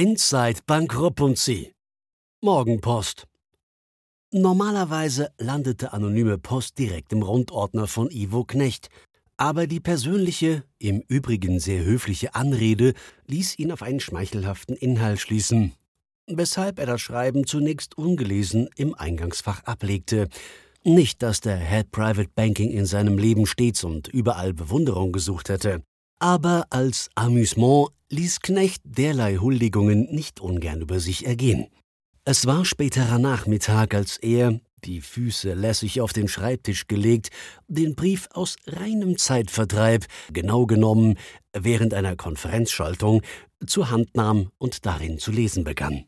Inside Bankruppunzi. Morgenpost. Normalerweise landete anonyme Post direkt im Rundordner von Ivo Knecht, aber die persönliche, im Übrigen sehr höfliche Anrede ließ ihn auf einen schmeichelhaften Inhalt schließen, weshalb er das Schreiben zunächst ungelesen im Eingangsfach ablegte. Nicht, dass der Head Private Banking in seinem Leben stets und überall Bewunderung gesucht hätte. Aber als Amüsement ließ Knecht derlei Huldigungen nicht ungern über sich ergehen. Es war späterer Nachmittag, als er, die Füße lässig auf den Schreibtisch gelegt, den Brief aus reinem Zeitvertreib, genau genommen während einer Konferenzschaltung, zur Hand nahm und darin zu lesen begann.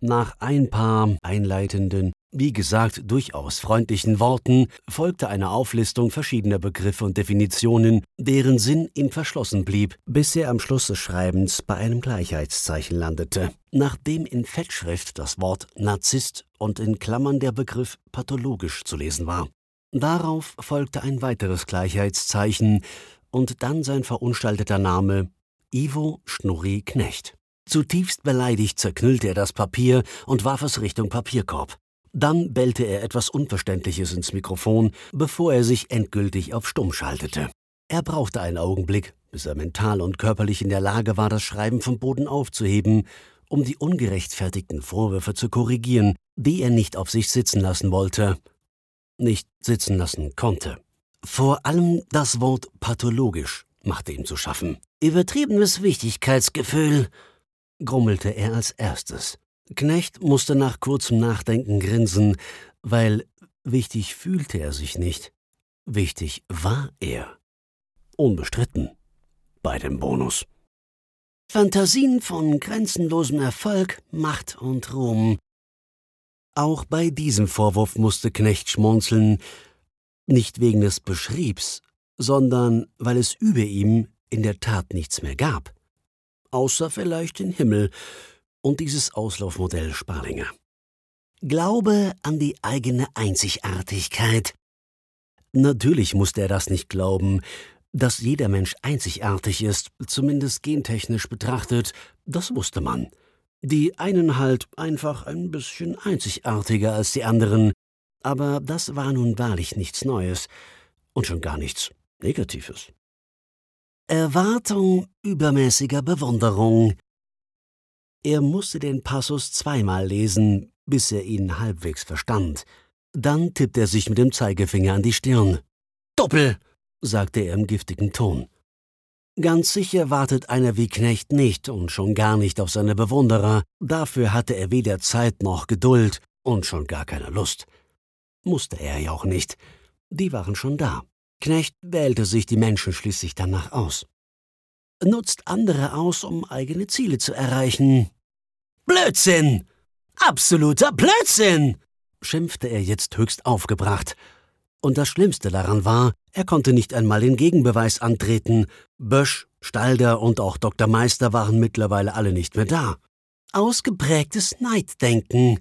Nach ein paar einleitenden, wie gesagt, durchaus freundlichen Worten folgte eine Auflistung verschiedener Begriffe und Definitionen, deren Sinn ihm verschlossen blieb, bis er am Schluss des Schreibens bei einem Gleichheitszeichen landete, nachdem in Fettschrift das Wort Narzisst und in Klammern der Begriff pathologisch zu lesen war. Darauf folgte ein weiteres Gleichheitszeichen und dann sein verunstalteter Name Ivo Schnurri Knecht. Zutiefst beleidigt zerknüllte er das Papier und warf es Richtung Papierkorb. Dann bellte er etwas Unverständliches ins Mikrofon, bevor er sich endgültig auf Stumm schaltete. Er brauchte einen Augenblick, bis er mental und körperlich in der Lage war, das Schreiben vom Boden aufzuheben, um die ungerechtfertigten Vorwürfe zu korrigieren, die er nicht auf sich sitzen lassen wollte, nicht sitzen lassen konnte. Vor allem das Wort pathologisch machte ihm zu schaffen. Übertriebenes Wichtigkeitsgefühl, grummelte er als erstes. Knecht musste nach kurzem Nachdenken grinsen, weil wichtig fühlte er sich nicht. Wichtig war er. Unbestritten. Bei dem Bonus. Fantasien von grenzenlosem Erfolg, Macht und Ruhm. Auch bei diesem Vorwurf musste Knecht schmunzeln, nicht wegen des Beschriebs, sondern weil es über ihm in der Tat nichts mehr gab. Außer vielleicht den Himmel, und dieses Auslaufmodell Sparlinger. Glaube an die eigene Einzigartigkeit. Natürlich musste er das nicht glauben, dass jeder Mensch einzigartig ist, zumindest gentechnisch betrachtet, das wusste man. Die einen halt einfach ein bisschen einzigartiger als die anderen, aber das war nun wahrlich nichts Neues und schon gar nichts Negatives. Erwartung übermäßiger Bewunderung, er musste den Passus zweimal lesen, bis er ihn halbwegs verstand. Dann tippte er sich mit dem Zeigefinger an die Stirn. Doppel, sagte er im giftigen Ton. Ganz sicher wartet einer wie Knecht nicht und schon gar nicht auf seine Bewunderer. Dafür hatte er weder Zeit noch Geduld und schon gar keine Lust. Musste er ja auch nicht. Die waren schon da. Knecht wählte sich die Menschen schließlich danach aus nutzt andere aus, um eigene Ziele zu erreichen. Blödsinn! Absoluter Blödsinn! schimpfte er jetzt höchst aufgebracht. Und das Schlimmste daran war, er konnte nicht einmal den Gegenbeweis antreten. Bösch, Stalder und auch Dr. Meister waren mittlerweile alle nicht mehr da. Ausgeprägtes Neiddenken.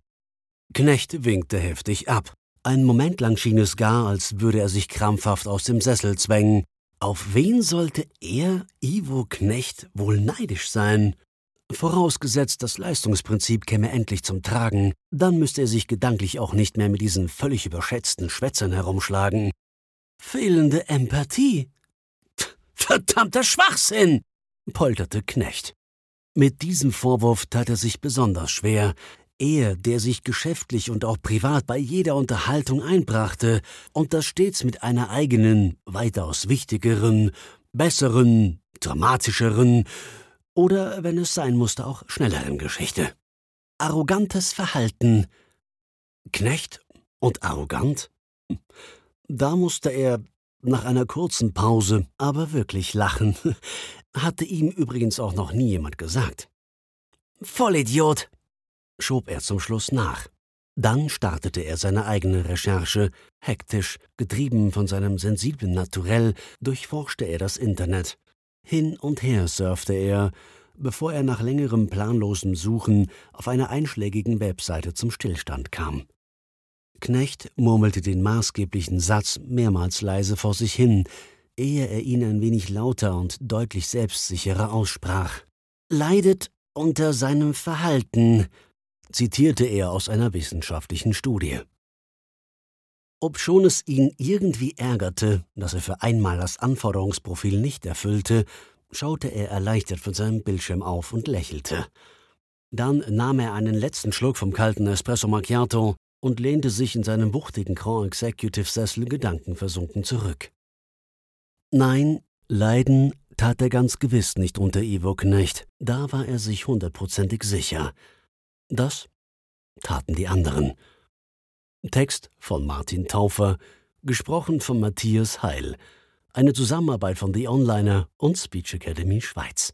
Knecht winkte heftig ab. Einen Moment lang schien es gar, als würde er sich krampfhaft aus dem Sessel zwängen. Auf wen sollte er, Ivo Knecht, wohl neidisch sein? Vorausgesetzt, das Leistungsprinzip käme endlich zum Tragen, dann müsste er sich gedanklich auch nicht mehr mit diesen völlig überschätzten Schwätzern herumschlagen. Fehlende Empathie. Verdammter Schwachsinn! polterte Knecht. Mit diesem Vorwurf tat er sich besonders schwer. Er, der sich geschäftlich und auch privat bei jeder Unterhaltung einbrachte und das stets mit einer eigenen, weitaus wichtigeren, besseren, dramatischeren oder, wenn es sein musste, auch schnelleren Geschichte. Arrogantes Verhalten. Knecht und arrogant? Da musste er nach einer kurzen Pause aber wirklich lachen. Hatte ihm übrigens auch noch nie jemand gesagt. Vollidiot, schob er zum Schluss nach. Dann startete er seine eigene Recherche. Hektisch, getrieben von seinem sensiblen Naturell, durchforschte er das Internet. Hin und her surfte er, bevor er nach längerem planlosem Suchen auf einer einschlägigen Webseite zum Stillstand kam. Knecht murmelte den maßgeblichen Satz mehrmals leise vor sich hin, ehe er ihn ein wenig lauter und deutlich selbstsicherer aussprach. Leidet unter seinem Verhalten, zitierte er aus einer wissenschaftlichen Studie. Obschon es ihn irgendwie ärgerte, dass er für einmal das Anforderungsprofil nicht erfüllte, schaute er erleichtert von seinem Bildschirm auf und lächelte. Dann nahm er einen letzten Schluck vom kalten Espresso Macchiato und lehnte sich in seinem wuchtigen Grand Executive Sessel gedankenversunken zurück. Nein, leiden tat er ganz gewiss nicht unter Ivo Knecht, da war er sich hundertprozentig sicher. Das taten die anderen. Text von Martin Taufer, gesprochen von Matthias Heil. Eine Zusammenarbeit von The Onliner und Speech Academy Schweiz.